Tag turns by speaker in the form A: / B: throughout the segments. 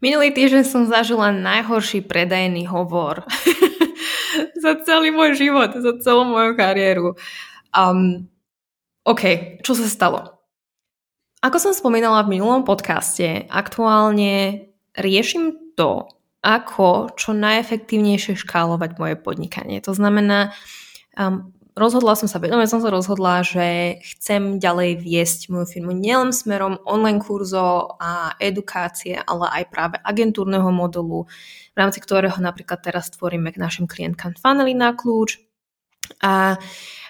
A: Minulý týždeň som zažila najhorší predajný hovor za celý môj život, za celú moju kariéru. Um, OK, čo sa stalo? Ako som spomínala v minulom podcaste, aktuálne riešim to, ako čo najefektívnejšie škálovať moje podnikanie. To znamená, um, rozhodla som sa, vedome som sa rozhodla, že chcem ďalej viesť moju firmu nielen smerom online kurzov a edukácie, ale aj práve agentúrneho modulu, v rámci ktorého napríklad teraz tvoríme k našim klientkám funnely na kľúč. A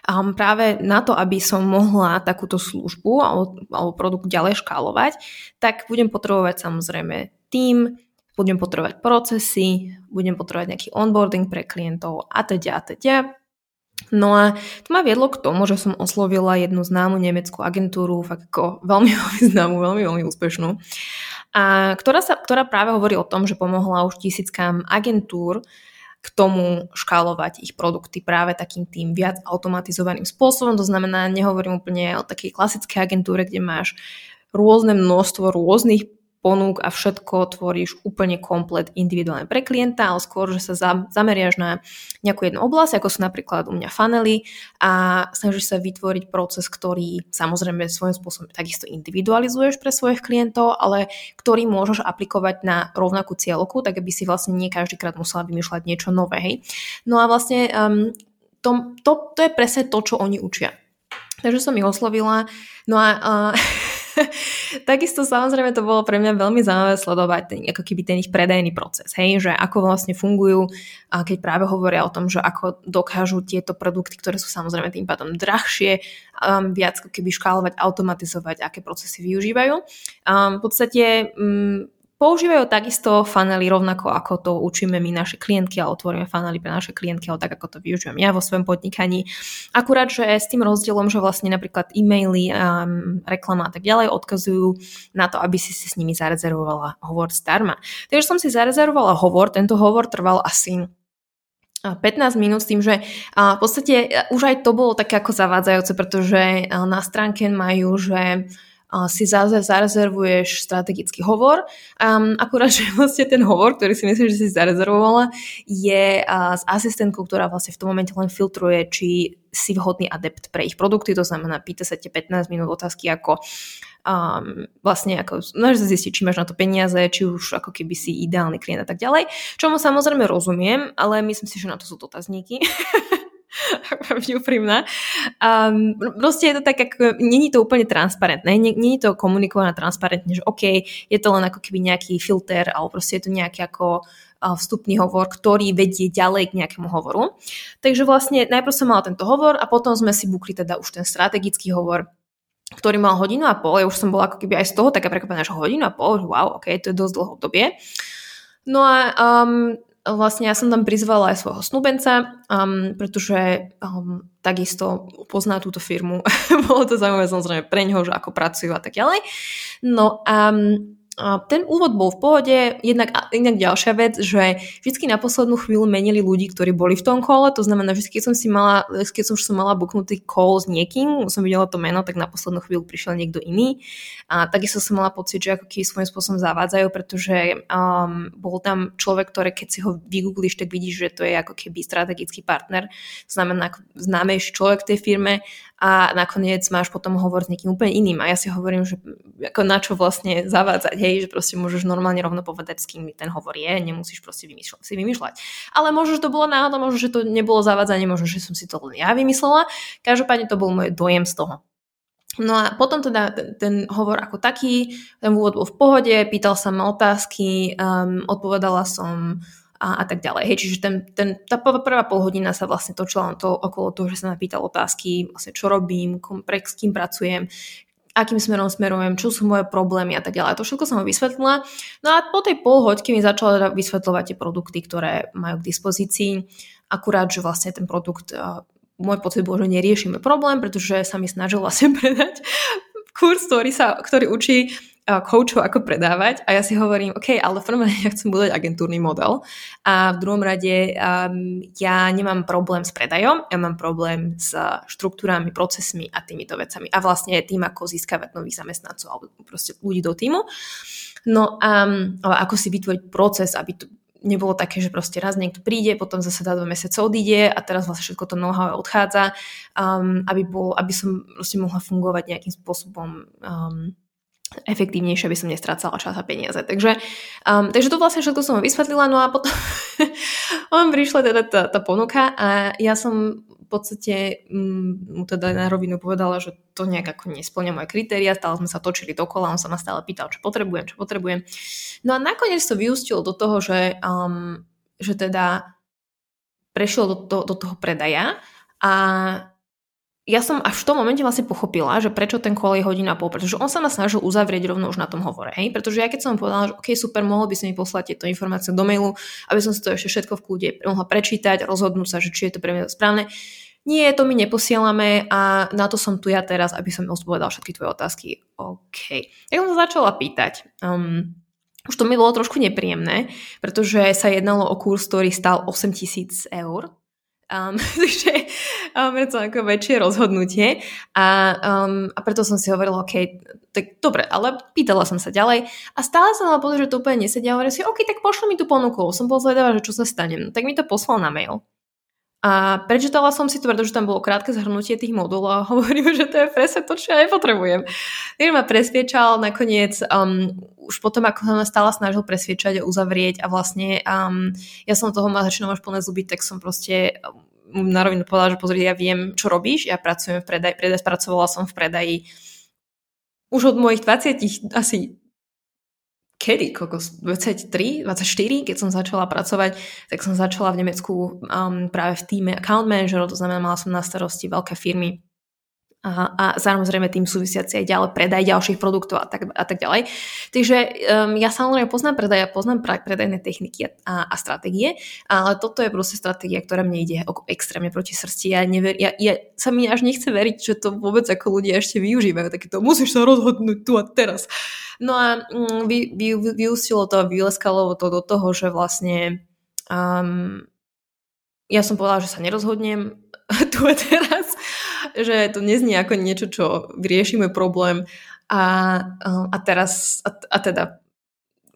A: um, práve na to, aby som mohla takúto službu alebo, alebo produkt ďalej škálovať, tak budem potrebovať samozrejme tým, budem potrebovať procesy, budem potrebovať nejaký onboarding pre klientov a teda a teda. No a to ma viedlo k tomu, že som oslovila jednu známu nemeckú agentúru, fakt ako veľmi, veľmi známu, veľmi, veľmi úspešnú, a ktorá, sa, ktorá práve hovorí o tom, že pomohla už tisíckam agentúr k tomu škálovať ich produkty práve takým tým viac automatizovaným spôsobom. To znamená, nehovorím úplne o takej klasickej agentúre, kde máš rôzne množstvo rôznych ponúk a všetko tvoríš úplne komplet individuálne pre klienta, ale skôr, že sa zameriaš na nejakú jednu oblasť, ako sú napríklad u mňa funnely a snažíš sa vytvoriť proces, ktorý samozrejme svojím spôsobom takisto individualizuješ pre svojich klientov, ale ktorý môžeš aplikovať na rovnakú cieľku, tak aby si vlastne nie každýkrát musela vymýšľať niečo nové. Hej. No a vlastne um, to, to, to je presne to, čo oni učia. Takže som ich oslovila. No a uh, Takisto samozrejme to bolo pre mňa veľmi zaujímavé sledovať ten, ako keby ten ich predajný proces, hej, že ako vlastne fungujú, a keď práve hovoria o tom, že ako dokážu tieto produkty, ktoré sú samozrejme tým pádom drahšie, um, viac keby škálovať, automatizovať, aké procesy využívajú. Um, v podstate um, Používajú takisto fanely rovnako ako to učíme my naše klientky a otvoríme fanely pre naše klientky, ale tak ako to využívam ja vo svojom podnikaní. Akurát, že s tým rozdielom, že vlastne napríklad e-maily, um, reklama a tak ďalej odkazujú na to, aby si si s nimi zarezervovala hovor zdarma. Takže som si zarezervovala hovor, tento hovor trval asi 15 minút s tým, že v podstate už aj to bolo také ako zavádzajúce, pretože na stránke majú, že si zarezervuješ strategický hovor. Um, akurát, že vlastne ten hovor, ktorý si myslíš, že si zarezervovala, je uh, s asistentkou, ktorá vlastne v tom momente len filtruje, či si vhodný adept pre ich produkty, to znamená, pýta sa te 15 minút otázky ako um, vlastne ako, sa zistiť, či máš na to peniaze, či už ako keby si ideálny klient a tak ďalej. Čomu samozrejme rozumiem, ale myslím si, že na to sú dotazníky. byť úprimná. Um, proste je to tak, ako, není to úplne transparentné, není to komunikované transparentne, že OK, je to len ako keby nejaký filter, alebo proste je to nejaký ako vstupný hovor, ktorý vedie ďalej k nejakému hovoru. Takže vlastne najprv som mala tento hovor a potom sme si bukli teda už ten strategický hovor, ktorý mal hodinu a pol. Ja už som bola ako keby aj z toho taká prekvapená, že hodinu a pol, wow, ok, to je dosť dlho obdobie. No a um, vlastne ja som tam prizvala aj svojho snúbenca, um, pretože um, takisto pozná túto firmu. Bolo to zaujímavé samozrejme pre ňoho, že ako pracujú a tak ďalej. No a um, ten úvod bol v pohode, jednak, jednak ďalšia vec, že vždy na poslednú chvíľu menili ľudí, ktorí boli v tom kole, to znamená, že keď som si mala, keď som, som mala buknutý call s niekým, som videla to meno, tak na poslednú chvíľu prišiel niekto iný. A takisto som mala pocit, že ako keby svojím spôsobom zavádzajú, pretože um, bol tam človek, ktorý keď si ho vygoogliš, tak vidíš, že to je ako keby strategický partner, znamená známejší človek v tej firme a nakoniec máš potom hovor s niekým úplne iným a ja si hovorím, že ako na čo vlastne zavádzať, hej, že proste môžeš normálne rovno povedať, s kým ten hovor je, nemusíš proste vymýšľať, si vymýšľať. Ale možno, že to bolo náhoda, možno, že to nebolo zavádzanie, možno, že som si to len ja vymyslela. Každopádne to bol môj dojem z toho. No a potom teda ten, ten hovor ako taký, ten úvod bol v pohode, pýtal sa ma otázky, um, odpovedala som a, a tak ďalej. Hej, čiže ten, ten, tá prvá pol hodina sa vlastne točila to, okolo toho, že sa ma pýtal otázky, vlastne čo robím, kom, pre, s kým pracujem, akým smerom smerujem, čo sú moje problémy a tak ďalej. To všetko som ho vysvetlila. No a po tej pol hoďke mi začala teda vysvetľovať tie produkty, ktoré majú k dispozícii. Akurát, že vlastne ten produkt, môj pocit bol, že neriešime problém, pretože sa mi snažil vlastne predať kurz, ktorý, sa, ktorý učí coachov, ako predávať. A ja si hovorím, OK, ale v prvom rade ja chcem budať agentúrny model. A v druhom rade um, ja nemám problém s predajom, ja mám problém s štruktúrami, procesmi a týmito vecami. A vlastne tým, ako získavať nových zamestnancov alebo proste ľudí do týmu. No a ako si vytvoriť proces, aby to nebolo také, že proste raz niekto príde, potom zase dá dva mesiace odíde a teraz vlastne všetko to know-how odchádza, um, aby, bol, aby som proste mohla fungovať nejakým spôsobom um, efektívnejšie, aby som nestrácala čas a peniaze. Takže, um, takže to vlastne všetko som vysvetlila, no a potom on prišla teda tá, tá ponuka a ja som v podstate mm, mu teda na rovinu povedala, že to nejak ako nesplňa moje kritéria, stále sme sa točili dokola, on sa ma stále pýtal, čo potrebujem, čo potrebujem. No a nakoniec to vyústilo do toho, že, um, že teda prešiel do, do, do toho predaja a ja som až v tom momente vlastne pochopila, že prečo ten kol je hodina pol, pretože on sa ma snažil uzavrieť rovno už na tom hovore, hej? pretože ja keď som povedala, že OK, super, mohol by si mi poslať tieto informácie do mailu, aby som si to ešte všetko v kľude mohla prečítať, rozhodnúť sa, že či je to pre mňa správne. Nie, to my neposielame a na to som tu ja teraz, aby som odpovedal všetky tvoje otázky. OK. Tak som sa začala pýtať. Um, už to mi bolo trošku nepríjemné, pretože sa jednalo o kurz, ktorý stal 8000 eur Um, takže um, je ako väčšie rozhodnutie a, um, a preto som si hovorila, OK, tak dobre, ale pýtala som sa ďalej a stále som mala pocit, že to úplne nesedia. Hovorím si, OK, tak pošli mi tú ponuku. Som bol zvedavá, že čo sa stane. Tak mi to poslal na mail. A prečítala som si to, pretože tam bolo krátke zhrnutie tých modulov a hovorím, že to je presne to, čo ja nepotrebujem. Takže ma presviečal nakoniec, um, už potom ako sa ma stále snažil presviečať a uzavrieť a vlastne um, ja som toho mala začínala už plné zuby, tak som proste um, na rovinu povedala, že pozri, ja viem, čo robíš, ja pracujem v predaji, predaj, spracovala som v predaji už od mojich 20 asi kedy, kokos, 23, 24, keď som začala pracovať, tak som začala v Nemecku um, práve v týme account managerov, to znamená, mala som na starosti veľké firmy a, a samozrejme tým súvisiaci aj ďalej predaj ďalších produktov a tak, a tak ďalej. Takže um, ja samozrejme poznám predaj, ja poznám predajné techniky a, a stratégie, ale toto je proste stratégia, ktorá mne ide extrémne proti srsti. Ja, never, ja, ja sa mi až nechce veriť, že to vôbec ako ľudia ešte využívajú. Takéto musíš sa rozhodnúť tu a teraz. No a um, vy, vy, vyústilo to a vyleskalo to do toho, že vlastne um, ja som povedala, že sa nerozhodnem tu a teraz že to neznie ako niečo, čo vyriešime problém a, a teraz, a, a teda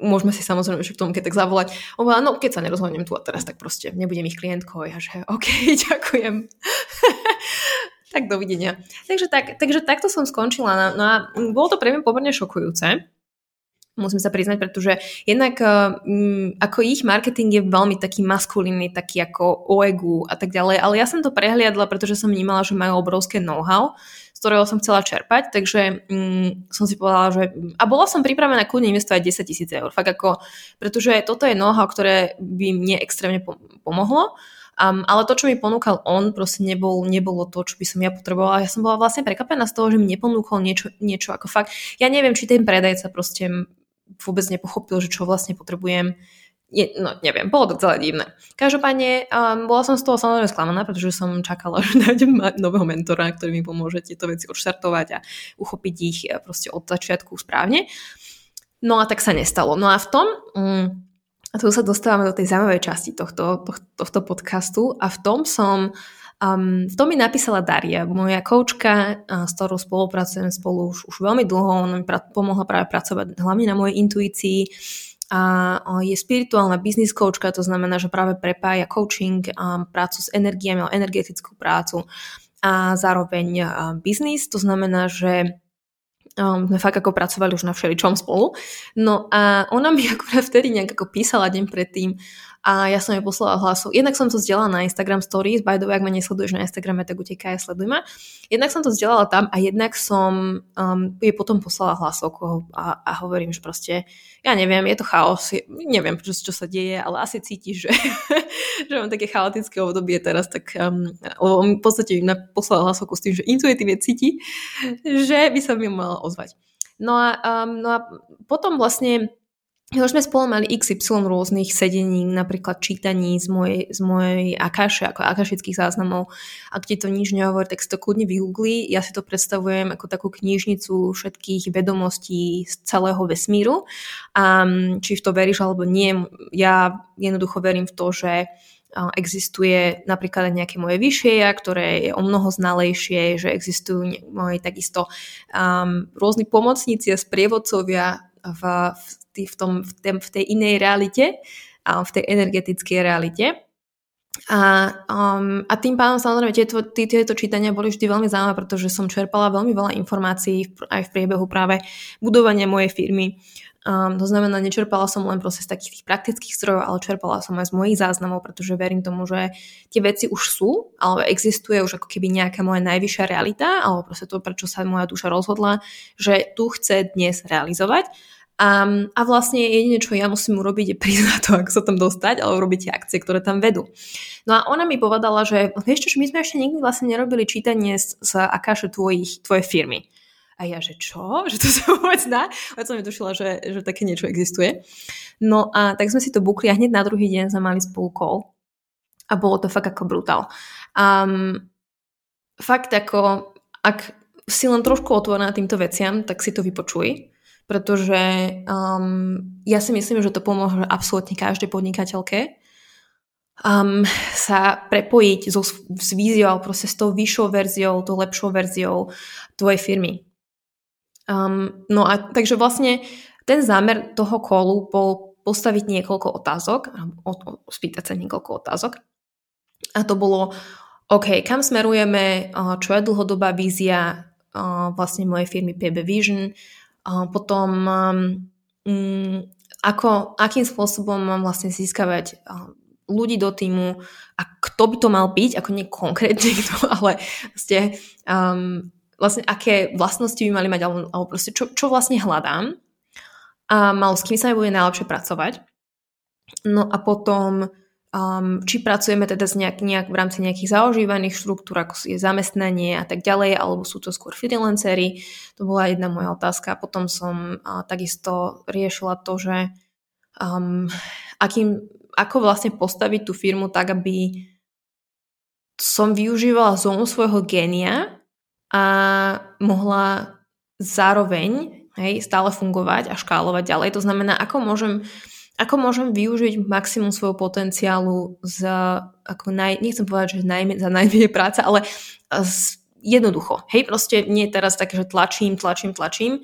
A: môžeme si samozrejme ešte k tomu keď tak zavolať. On no keď sa nerozhodnem tu a teraz, tak proste nebudem ich klientkou. Ja že OK, ďakujem. tak dovidenia. Takže, tak, takže takto som skončila. No a bolo to pre mňa pomerne šokujúce musím sa priznať, pretože jednak um, ako ich marketing je veľmi taký maskulínny, taký ako OEGU a tak ďalej, ale ja som to prehliadla, pretože som vnímala, že majú obrovské know-how, z ktorého som chcela čerpať, takže um, som si povedala, že a bola som pripravená kľudne investovať 10 tisíc eur, fakt ako, pretože toto je know-how, ktoré by mne extrémne pomohlo, Um, ale to, čo mi ponúkal on, proste nebol, nebolo to, čo by som ja potrebovala. Ja som bola vlastne prekvapená z toho, že mi neponúkol niečo, niečo ako fakt. Ja neviem, či ten predajca proste vôbec nepochopil, že čo vlastne potrebujem. Je, no neviem, bolo to celé divné. Každopádne um, bola som z toho samozrejme sklamaná, pretože som čakala, že nájdem nového mentora, ktorý mi pomôže tieto veci odštartovať a uchopiť ich eh, proste od začiatku správne. No a tak sa nestalo. No a v tom, um, a tu sa dostávame do tej zaujímavej časti tohto, tohto, podcastu a v tom som Um, v mi napísala Daria, moja koučka, s ktorou spolupracujem spolu už, už veľmi dlho. Ona mi pra- pomohla práve pracovať hlavne na mojej intuícii a je spirituálna business coachka, to znamená, že práve prepája coaching, a prácu s energiami, energetickú prácu a zároveň biznis, to znamená, že um, sme fakt ako pracovali už na všeličom spolu. No a ona mi akurát vtedy nejak ako písala deň predtým a ja som jej poslala hlasov. Jednak som to zdieľala na Instagram Stories, by the way, ak ma nesleduješ na Instagrame, tak utekaj a sleduj ma. Jednak som to zdieľala tam a jednak som um, jej potom poslala hlasovku a, a hovorím, že proste, ja neviem, je to chaos, je, neviem, čo, čo sa deje, ale asi cítiš, že, že mám také chaotické obdobie teraz, tak um, lebo v podstate na poslala hlasovku s tým, že intuitívne cíti, že by sa mi mala ozvať. No a, um, no a potom vlastne už sme spolu mali XY rôznych sedení, napríklad čítaní z mojej, z mojej akaše, ako akašických záznamov. Ak ti to nič nehovorí, tak si to kľudne vygoogli. Ja si to predstavujem ako takú knižnicu všetkých vedomostí z celého vesmíru. A či v to veríš alebo nie, ja jednoducho verím v to, že existuje napríklad nejaké moje vyššie ja, ktoré je o mnoho znalejšie, že existujú moje takisto um, rôzni pomocníci a sprievodcovia v, v, v, tom, v, tém, v tej inej realite, v tej energetickej realite. A, um, a tým pádom samozrejme tieto, tieto čítania boli vždy veľmi zaujímavé, pretože som čerpala veľmi veľa informácií aj v priebehu práve budovania mojej firmy. Um, to znamená, nečerpala som len proste z takých tých praktických zdrojov, ale čerpala som aj z mojich záznamov, pretože verím tomu, že tie veci už sú, ale existuje už ako keby nejaká moja najvyššia realita, alebo proste to, prečo sa moja duša rozhodla, že tu chce dnes realizovať. A, a vlastne jedine, čo ja musím urobiť, je na to, ako sa tam dostať, alebo urobiť tie akcie, ktoré tam vedú. No a ona mi povedala, že vieš čo, my sme ešte nikdy vlastne nerobili čítanie z, z akáše tvojich, tvojej firmy. A ja, že čo? Že to sa vôbec dá? A som mi tušila, že, že také niečo existuje. No a tak sme si to bukli a hneď na druhý deň sme mali spolu call. A bolo to fakt ako brutál. Um, fakt ako, ak si len trošku otvorená týmto veciam, tak si to vypočuj pretože um, ja si myslím, že to pomôže absolútne každej podnikateľke um, sa prepojiť so, s víziou, proste s tou vyššou verziou, tou lepšou verziou tvojej firmy. Um, no a takže vlastne ten zámer toho kolu bol postaviť niekoľko otázok, spýtať sa niekoľko otázok. A to bolo, OK, kam smerujeme, čo je dlhodobá vízia vlastne mojej firmy PB Vision, potom um, ako, akým spôsobom mám vlastne získavať ľudí do týmu a kto by to mal byť, ako nie konkrétne kto, ale vlastne, um, vlastne aké vlastnosti by mali mať, alebo, alebo proste čo, čo vlastne hľadám a mal s kým sa mi bude najlepšie pracovať. No a potom um, či pracujeme teda nejak, nejak v rámci nejakých zaužívaných štruktúr, ako je zamestnanie a tak ďalej, alebo sú to skôr freelancery. To bola jedna moja otázka. Potom som uh, takisto riešila to, že um, akým, ako vlastne postaviť tú firmu tak, aby som využívala zónu svojho génia a mohla zároveň hej, stále fungovať a škálovať ďalej. To znamená, ako môžem ako môžem využiť maximum svojho potenciálu za, ako naj, nechcem povedať, že najmä, za najmenej práca, ale z, jednoducho. Hej, proste nie teraz také, že tlačím, tlačím, tlačím,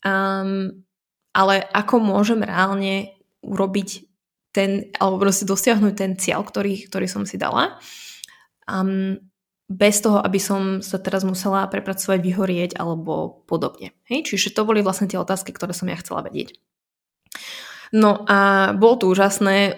A: um, ale ako môžem reálne urobiť ten, alebo proste dosiahnuť ten cieľ, ktorý, ktorý som si dala. Um, bez toho, aby som sa teraz musela prepracovať, vyhorieť alebo podobne. Hej? Čiže to boli vlastne tie otázky, ktoré som ja chcela vedieť. No a bolo to úžasné.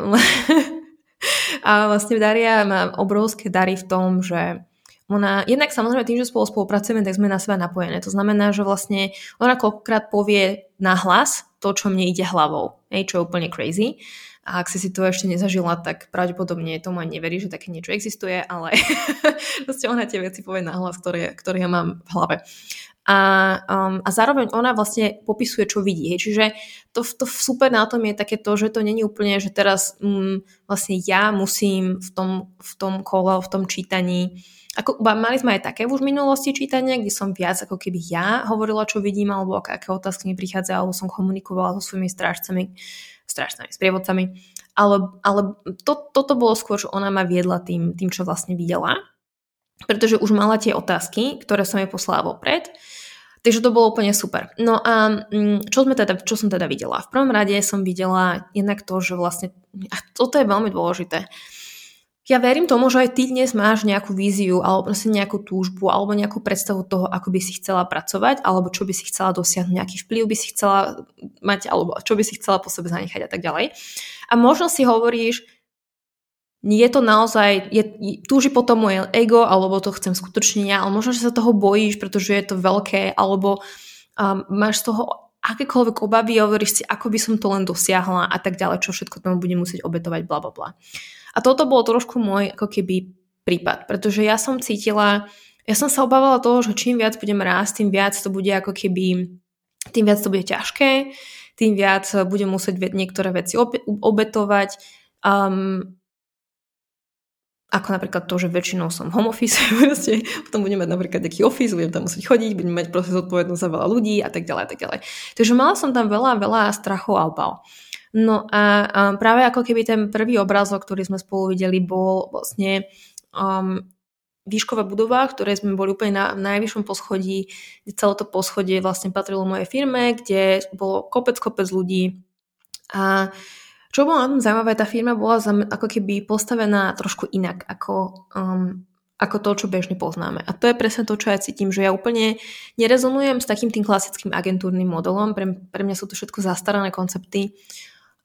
A: a vlastne Daria má obrovské dary v tom, že ona, jednak samozrejme tým, že spolu spolupracujeme, tak sme na seba napojené. To znamená, že vlastne ona koľkokrát povie na hlas to, čo mne ide hlavou, hej, čo je úplne crazy. A ak si to ešte nezažila, tak pravdepodobne tomu aj neverí, že také niečo existuje, ale vlastne ona tie veci povie na hlas, ktoré, ktoré ja mám v hlave a, um, a zároveň ona vlastne popisuje, čo vidí. Hej. Čiže to, to super na tom je také to, že to není úplne, že teraz um, vlastne ja musím v tom, v tom kole, v tom čítaní ako, mali sme aj také už v minulosti čítania, kde som viac ako keby ja hovorila, čo vidím, alebo aké, otázky mi prichádzajú, alebo som komunikovala so svojimi strážcami, strážcami, sprievodcami. Ale, ale to, toto bolo skôr, že ona ma viedla tým, tým, čo vlastne videla. Pretože už mala tie otázky, ktoré som jej poslala vopred Takže to bolo úplne super. No a mm, čo, sme teda, čo som teda videla? V prvom rade som videla jednak to, že vlastne, a toto je veľmi dôležité, ja verím tomu, že aj ty dnes máš nejakú víziu alebo proste nejakú túžbu alebo nejakú predstavu toho, ako by si chcela pracovať alebo čo by si chcela dosiahnuť, nejaký vplyv by si chcela mať alebo čo by si chcela po sebe zanechať a tak ďalej. A možno si hovoríš, je to naozaj, je, túži potom moje ego, alebo to chcem skutočne ja, ale možno, že sa toho bojíš, pretože je to veľké, alebo um, máš z toho akékoľvek obavy hovoríš si, ako by som to len dosiahla a tak ďalej, čo všetko tomu budem musieť obetovať, bla bla bla. A toto bolo trošku môj ako keby prípad, pretože ja som cítila, ja som sa obávala toho, že čím viac budem rásť, tým viac to bude ako keby, tým viac to bude ťažké, tým viac budem musieť niektoré veci obetovať. Um, ako napríklad to, že väčšinou som home office, proste, potom budem mať napríklad taký office, budem tam musieť chodiť, budem mať proste zodpovednosť za veľa ľudí a tak ďalej a tak ďalej. Takže mala som tam veľa, veľa strachov a obav. No a, práve ako keby ten prvý obrázok, ktorý sme spolu videli, bol vlastne um, výšková budova, v ktorej sme boli úplne na, najvyššom poschodí, kde celé to poschodie vlastne patrilo mojej firme, kde bolo kopec, kopec ľudí. A čo bolo na tom zaujímavé, tá firma bola ako keby postavená trošku inak ako, um, ako to, čo bežne poznáme. A to je presne to, čo ja cítim, že ja úplne nerezonujem s takým tým klasickým agentúrnym modelom. Pre, pre mňa sú to všetko zastarané koncepty.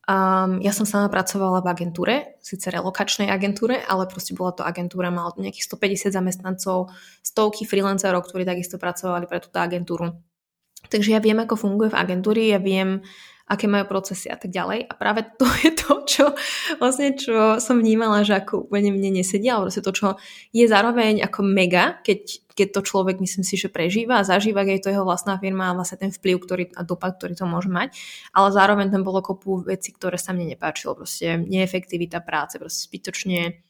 A: Um, ja som sama pracovala v agentúre, síce relokačnej agentúre, ale proste bola to agentúra, mala nejakých 150 zamestnancov, stovky freelancerov, ktorí takisto pracovali pre túto agentúru. Takže ja viem, ako funguje v agentúri, ja viem, aké majú procesy a tak ďalej. A práve to je to, čo vlastne čo som vnímala, že ako úplne mne nesedí, ale proste to, čo je zároveň ako mega, keď, keď to človek myslím si, že prežíva a zažíva, keď je to jeho vlastná firma a vlastne ten vplyv ktorý, a dopad, ktorý to môže mať. Ale zároveň tam bolo kopu veci, ktoré sa mne nepáčilo. Proste neefektivita práce, proste zbytočne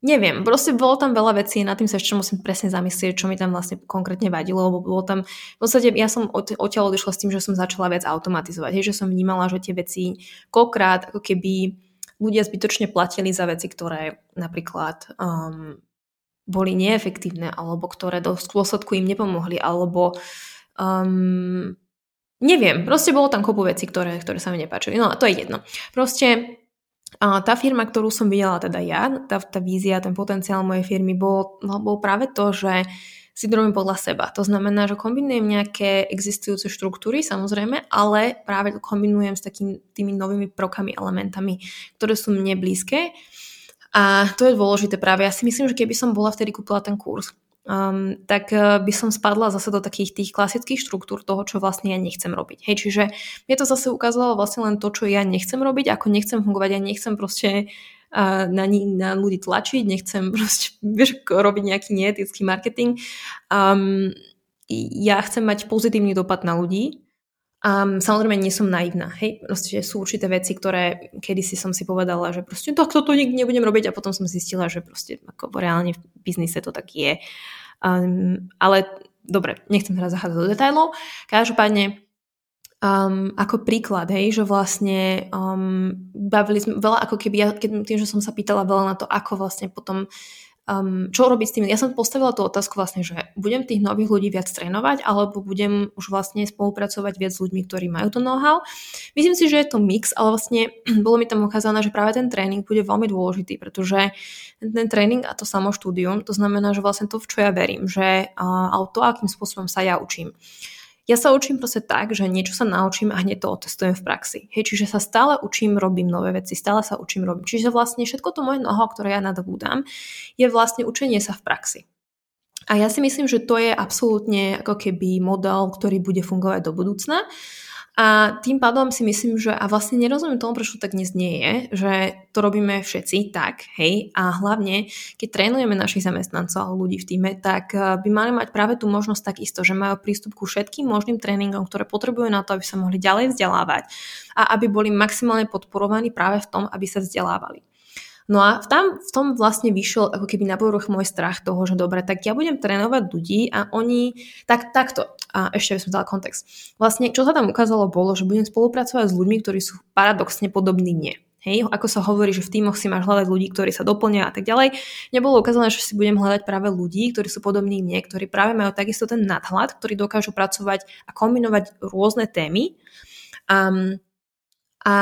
A: Neviem, proste bolo tam veľa vecí, na tým sa ešte musím presne zamyslieť, čo mi tam vlastne konkrétne vadilo, lebo bolo tam, v podstate ja som odtiaľ odišla s tým, že som začala viac automatizovať, hej, že som vnímala, že tie veci koľkrát ako keby ľudia zbytočne platili za veci, ktoré napríklad um, boli neefektívne, alebo ktoré do dôsledku im nepomohli, alebo um, neviem, proste bolo tam kopu veci, ktoré, ktoré sa mi nepáčili. No a to je jedno. Proste a tá firma, ktorú som videla teda ja, tá, tá vízia, ten potenciál mojej firmy bol, no, bol práve to, že si to robím podľa seba. To znamená, že kombinujem nejaké existujúce štruktúry, samozrejme, ale práve to kombinujem s takými tými novými prokami, elementami, ktoré sú mne blízke. A to je dôležité práve. Ja si myslím, že keby som bola vtedy kúpila ten kurz, um, tak uh, by som spadla zase do takých tých klasických štruktúr toho, čo vlastne ja nechcem robiť. Hej, čiže mne to zase ukázalo vlastne len to, čo ja nechcem robiť, ako nechcem fungovať, ja nechcem proste uh, na, na ľudí tlačiť, nechcem proste vieš, robiť nejaký neetický marketing. Um, ja chcem mať pozitívny dopad na ľudí, Um, samozrejme nie som naivná, hej, proste sú určité veci, ktoré kedysi som si povedala, že proste to, to nikdy nebudem robiť a potom som zistila, že proste ako reálne v biznise to tak je. Um, ale dobre, nechcem teraz zachádzať do detailov. Každopádne, um, ako príklad, hej, že vlastne um, bavili sme veľa, ako keby, ja, keď, tým, že som sa pýtala veľa na to, ako vlastne potom um, čo robiť s tým. Ja som postavila tú otázku vlastne, že budem tých nových ľudí viac trénovať, alebo budem už vlastne spolupracovať viac s ľuďmi, ktorí majú to know-how. Myslím si, že je to mix, ale vlastne bolo mi tam ukázané, že práve ten tréning bude veľmi dôležitý, pretože ten tréning a to samo štúdium, to znamená, že vlastne to, v čo ja verím, že uh, to, akým spôsobom sa ja učím. Ja sa učím proste tak, že niečo sa naučím a hneď to otestujem v praxi. Hej, čiže sa stále učím, robím nové veci, stále sa učím, robím. Čiže vlastne všetko to moje noho, ktoré ja nadobúdam, je vlastne učenie sa v praxi. A ja si myslím, že to je absolútne ako keby model, ktorý bude fungovať do budúcna. A tým pádom si myslím, že a vlastne nerozumiem tomu, prečo tak dnes nie je, že to robíme všetci tak, hej, a hlavne, keď trénujeme našich zamestnancov alebo ľudí v týme, tak eh, by mali mať práve tú možnosť takisto, že majú prístup ku všetkým možným tréningom, ktoré potrebujú na to, aby sa mohli ďalej vzdelávať a aby boli maximálne podporovaní práve v tom, aby sa vzdelávali. No a tam, v tom vlastne vyšiel ako keby na povrch môj strach toho, že dobre, tak ja budem trénovať ľudí a oni, tak, takto, a ešte by som dala kontext. Vlastne, čo sa tam ukázalo, bolo, že budem spolupracovať s ľuďmi, ktorí sú paradoxne podobní mne. Hej, ako sa hovorí, že v týmoch si máš hľadať ľudí, ktorí sa doplňajú a tak ďalej. Nebolo ukázané, že si budem hľadať práve ľudí, ktorí sú podobní mne, ktorí práve majú takisto ten nadhľad, ktorí dokážu pracovať a kombinovať rôzne témy. Um, a,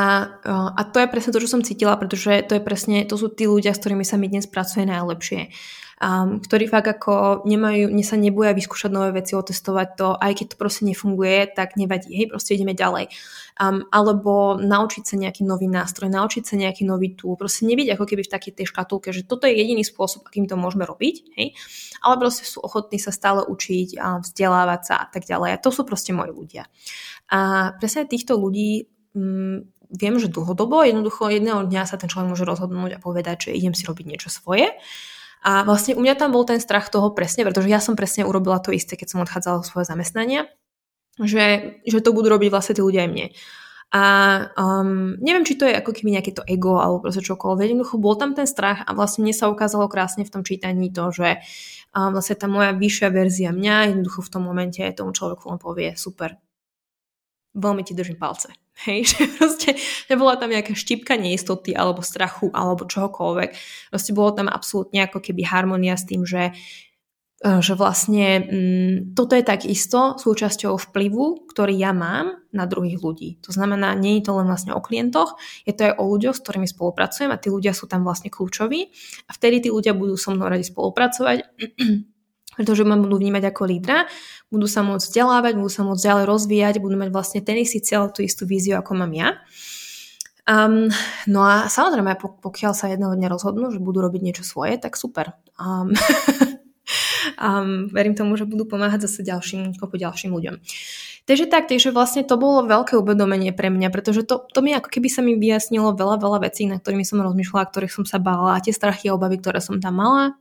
A: a to je presne to, čo som cítila, pretože to je presne, to sú tí ľudia, s ktorými sa mi dnes pracuje najlepšie. Um, ktorí fakt ako nemajú, ne sa neboja vyskúšať nové veci, otestovať to, aj keď to proste nefunguje, tak nevadí, hej, proste ideme ďalej. Um, alebo naučiť sa nejaký nový nástroj, naučiť sa nejaký nový tool, proste nebyť ako keby v takej tej škatulke, že toto je jediný spôsob, akým to môžeme robiť, hej, ale proste sú ochotní sa stále učiť a vzdelávať sa a tak ďalej. A to sú proste moji ľudia. A presne týchto ľudí viem, že dlhodobo, jednoducho jedného dňa sa ten človek môže rozhodnúť a povedať, že idem si robiť niečo svoje. A vlastne u mňa tam bol ten strach toho presne, pretože ja som presne urobila to isté, keď som odchádzala z svoje zamestnania, že, že to budú robiť vlastne tí ľudia aj mne. A um, neviem, či to je ako keby nejaké to ego alebo proste čokoľvek. Jednoducho bol tam ten strach a vlastne mne sa ukázalo krásne v tom čítaní to, že um, vlastne tá moja vyššia verzia mňa jednoducho v tom momente tomu človeku len povie super, veľmi ti držím palce. Hej, že proste nebola tam nejaká štipka neistoty alebo strachu alebo čohokoľvek. Proste bolo tam absolútne ako keby harmonia s tým, že e, že vlastne mm, toto je takisto súčasťou vplyvu, ktorý ja mám na druhých ľudí. To znamená, nie je to len vlastne o klientoch, je to aj o ľuďoch, s ktorými spolupracujem a tí ľudia sú tam vlastne kľúčoví a vtedy tí ľudia budú so mnou radi spolupracovať pretože ma budú vnímať ako lídra, budú sa môcť vzdelávať, budú sa môcť ďalej rozvíjať, budú mať vlastne ten istý cieľ, tú istú víziu, ako mám ja. Um, no a samozrejme, pokiaľ sa jedného dňa rozhodnú, že budú robiť niečo svoje, tak super. Um, um, verím tomu, že budú pomáhať zase ďalším, kopu ďalším ľuďom. Takže tak, takže vlastne to bolo veľké uvedomenie pre mňa, pretože to, to mi ako keby sa mi vyjasnilo veľa, veľa vecí, na ktorými som rozmýšľala, ktorých som sa bála a tie strachy a obavy, ktoré som tam mala,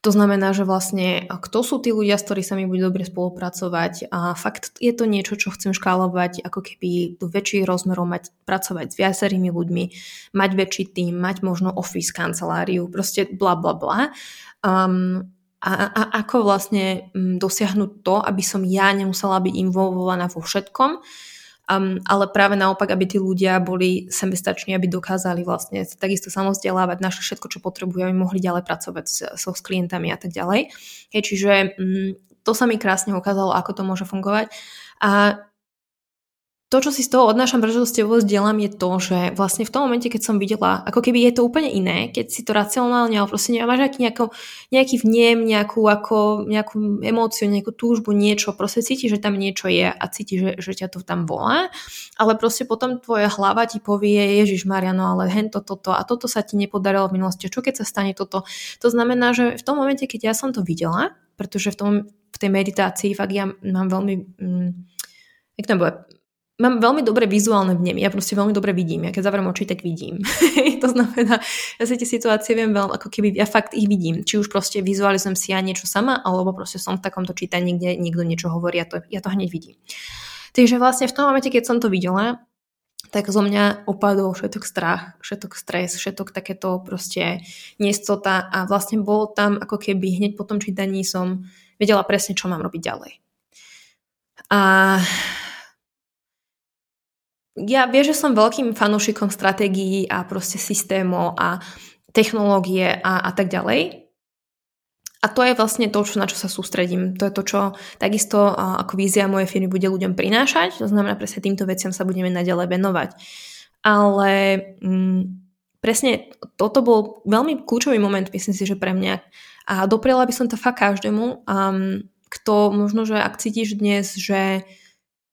A: to znamená, že vlastne kto sú tí ľudia, s ktorými sa mi bude dobre spolupracovať a fakt je to niečo, čo chcem škálovať ako keby do väčších rozmerov, mať, pracovať s viacerými ľuďmi, mať väčší tým, mať možno office, kanceláriu, proste bla bla bla. Um, a, a ako vlastne um, dosiahnuť to, aby som ja nemusela byť involvovaná vo všetkom, Um, ale práve naopak, aby tí ľudia boli sebestační, aby dokázali vlastne takisto samozdelávať naše všetko, čo potrebujú, aby mohli ďalej pracovať so, s klientami a tak ďalej. Hej, čiže um, to sa mi krásne ukázalo, ako to môže fungovať. A to, čo si z toho odnášam, prečo s tebou zdieľam, je to, že vlastne v tom momente, keď som videla, ako keby je to úplne iné, keď si to racionálne, ale proste nemáš nejaký, nejako, nejaký vnem, nejakú, ako, nejakú emóciu, nejakú túžbu, niečo, proste cíti, že tam niečo je a cíti, že, že ťa to tam volá, ale proste potom tvoja hlava ti povie, Ježiš Mariano, ale hen to, toto a toto sa ti nepodarilo v minulosti, čo keď sa stane toto. To znamená, že v tom momente, keď ja som to videla, pretože v, tom, v tej meditácii fakt ja mám veľmi, bude, mám veľmi dobré vizuálne vnemy, ja proste veľmi dobre vidím, ja keď zavriem oči, tak vidím. to znamená, ja si tie situácie viem veľmi, ako keby ja fakt ich vidím. Či už proste vizualizujem si ja niečo sama, alebo proste som v takomto čítaní, kde niekto niečo hovorí a to, ja to hneď vidím. Takže vlastne v tom momente, keď som to videla, tak zo mňa opadol všetok strach, všetok stres, všetok takéto proste neistota a vlastne bol tam ako keby hneď po tom čítaní som vedela presne, čo mám robiť ďalej. A ja viem, že som veľkým fanúšikom stratégií a proste systémov a technológie a, a tak ďalej. A to je vlastne to, čo, na čo sa sústredím. To je to, čo takisto ako vízia mojej firmy bude ľuďom prinášať. To znamená, presne týmto veciam sa budeme naďalej venovať. Ale mm, presne toto bol veľmi kľúčový moment, myslím si, že pre mňa. A dopriela by som to fakt každému, um, kto možno, že ak cítiš dnes, že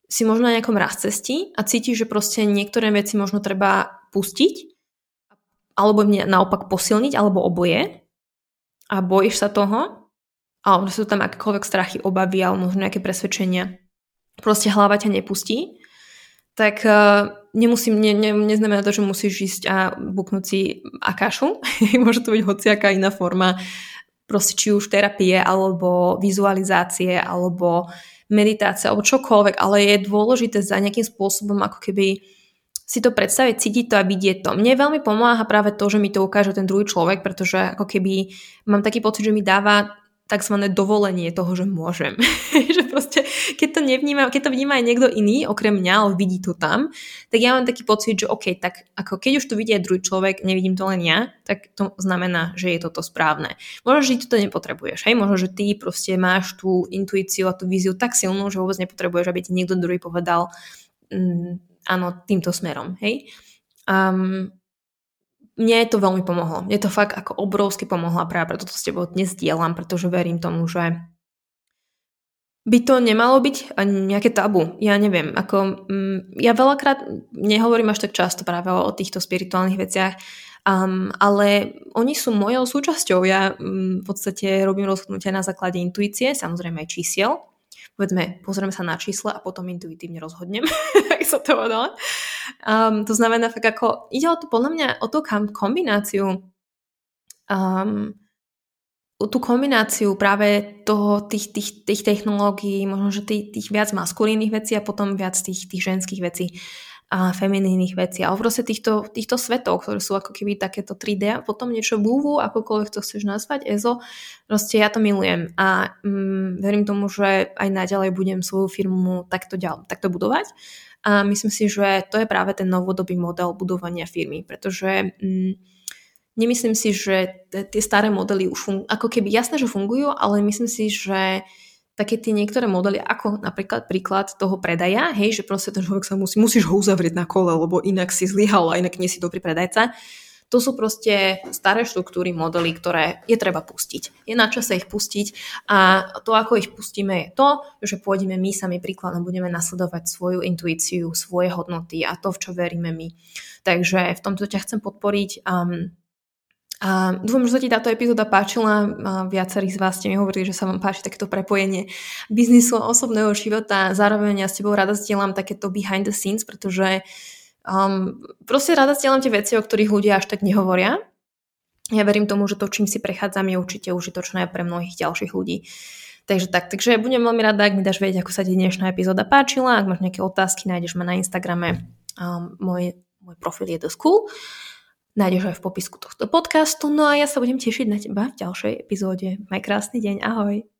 A: si možno na nejakom cestí a cítiš, že proste niektoré veci možno treba pustiť alebo naopak posilniť, alebo oboje a bojíš sa toho, alebo sú tam akékoľvek strachy, obavy alebo možno nejaké presvedčenia, proste hlava ťa nepustí, tak uh, nemusím, ne, ne, neznamená to, že musíš ísť a buknúť si akášu. Môže to byť hociaká iná forma, proste či už terapie, alebo vizualizácie, alebo meditácia alebo čokoľvek, ale je dôležité za nejakým spôsobom ako keby si to predstaviť, cítiť to a vidieť to. Mne veľmi pomáha práve to, že mi to ukáže ten druhý človek, pretože ako keby mám taký pocit, že mi dáva tzv. dovolenie toho, že môžem. že proste, keď to nevníma, keď to vníma aj niekto iný, okrem mňa, ale vidí to tam, tak ja mám taký pocit, že OK, tak ako keď už to vidí aj druhý človek, nevidím to len ja, tak to znamená, že je toto správne. Možno, že ty to nepotrebuješ, hej? Možno, že ty proste máš tú intuíciu a tú víziu tak silnú, že vôbec nepotrebuješ, aby ti niekto druhý povedal mm, áno, týmto smerom, hej? Um, mne to veľmi pomohlo. Mne to fakt ako obrovsky pomohlo a práve preto to s tebou dnes dielam, pretože verím tomu, že by to nemalo byť nejaké tabu. Ja neviem, ako mm, ja veľakrát nehovorím až tak často práve o týchto spirituálnych veciach, um, ale oni sú mojou súčasťou. Ja um, v podstate robím rozhodnutia na základe intuície, samozrejme aj čísiel, povedzme, pozrieme sa na čísla a potom intuitívne rozhodnem, ak sa to povedala. Um, to znamená fakt ako, ide o to podľa mňa, o tú kombináciu um, tú kombináciu práve toho, tých, tých, tých technológií, možno, že tých, tých viac maskulínnych vecí a potom viac tých, tých ženských vecí. A feminínnych vecí, ale proste týchto, týchto svetov, ktoré sú ako keby takéto 3D a potom niečo búvu, akokoľvek to chceš nazvať, EZO, proste ja to milujem. A mm, verím tomu, že aj naďalej budem svoju firmu takto, ďal, takto budovať. A myslím si, že to je práve ten novodobý model budovania firmy, pretože mm, Nemyslím si, že tie staré modely už fungujú, ako keby jasné, že fungujú, ale myslím si, že také tie niektoré modely, ako napríklad príklad toho predaja, hej, že proste ten človek sa musí, musíš ho uzavrieť na kole, lebo inak si zlyhal a inak nie si dobrý predajca. To sú proste staré štruktúry, modely, ktoré je treba pustiť. Je na čase ich pustiť a to, ako ich pustíme, je to, že pôjdeme my sami príkladom, budeme nasledovať svoju intuíciu, svoje hodnoty a to, v čo veríme my. Takže v tomto ťa chcem podporiť. Um, a dúfam, že sa ti táto epizóda páčila. A viacerí z vás ste mi hovorili, že sa vám páči takéto prepojenie biznisu a osobného života. Zároveň ja s tebou rada zdieľam takéto behind the scenes, pretože um, proste rada zdieľam tie veci, o ktorých ľudia až tak nehovoria. Ja verím tomu, že to, čím si prechádzam, je určite užitočné pre mnohých ďalších ľudí. Takže tak, takže budem veľmi rada, ak mi dáš vedieť, ako sa ti dnešná epizóda páčila. Ak máš nejaké otázky, nájdeš ma na Instagrame. Um, môj, môj profil je dosť cool nájdeš aj v popisku tohto podcastu. No a ja sa budem tešiť na teba v ďalšej epizóde. Maj krásny deň, ahoj.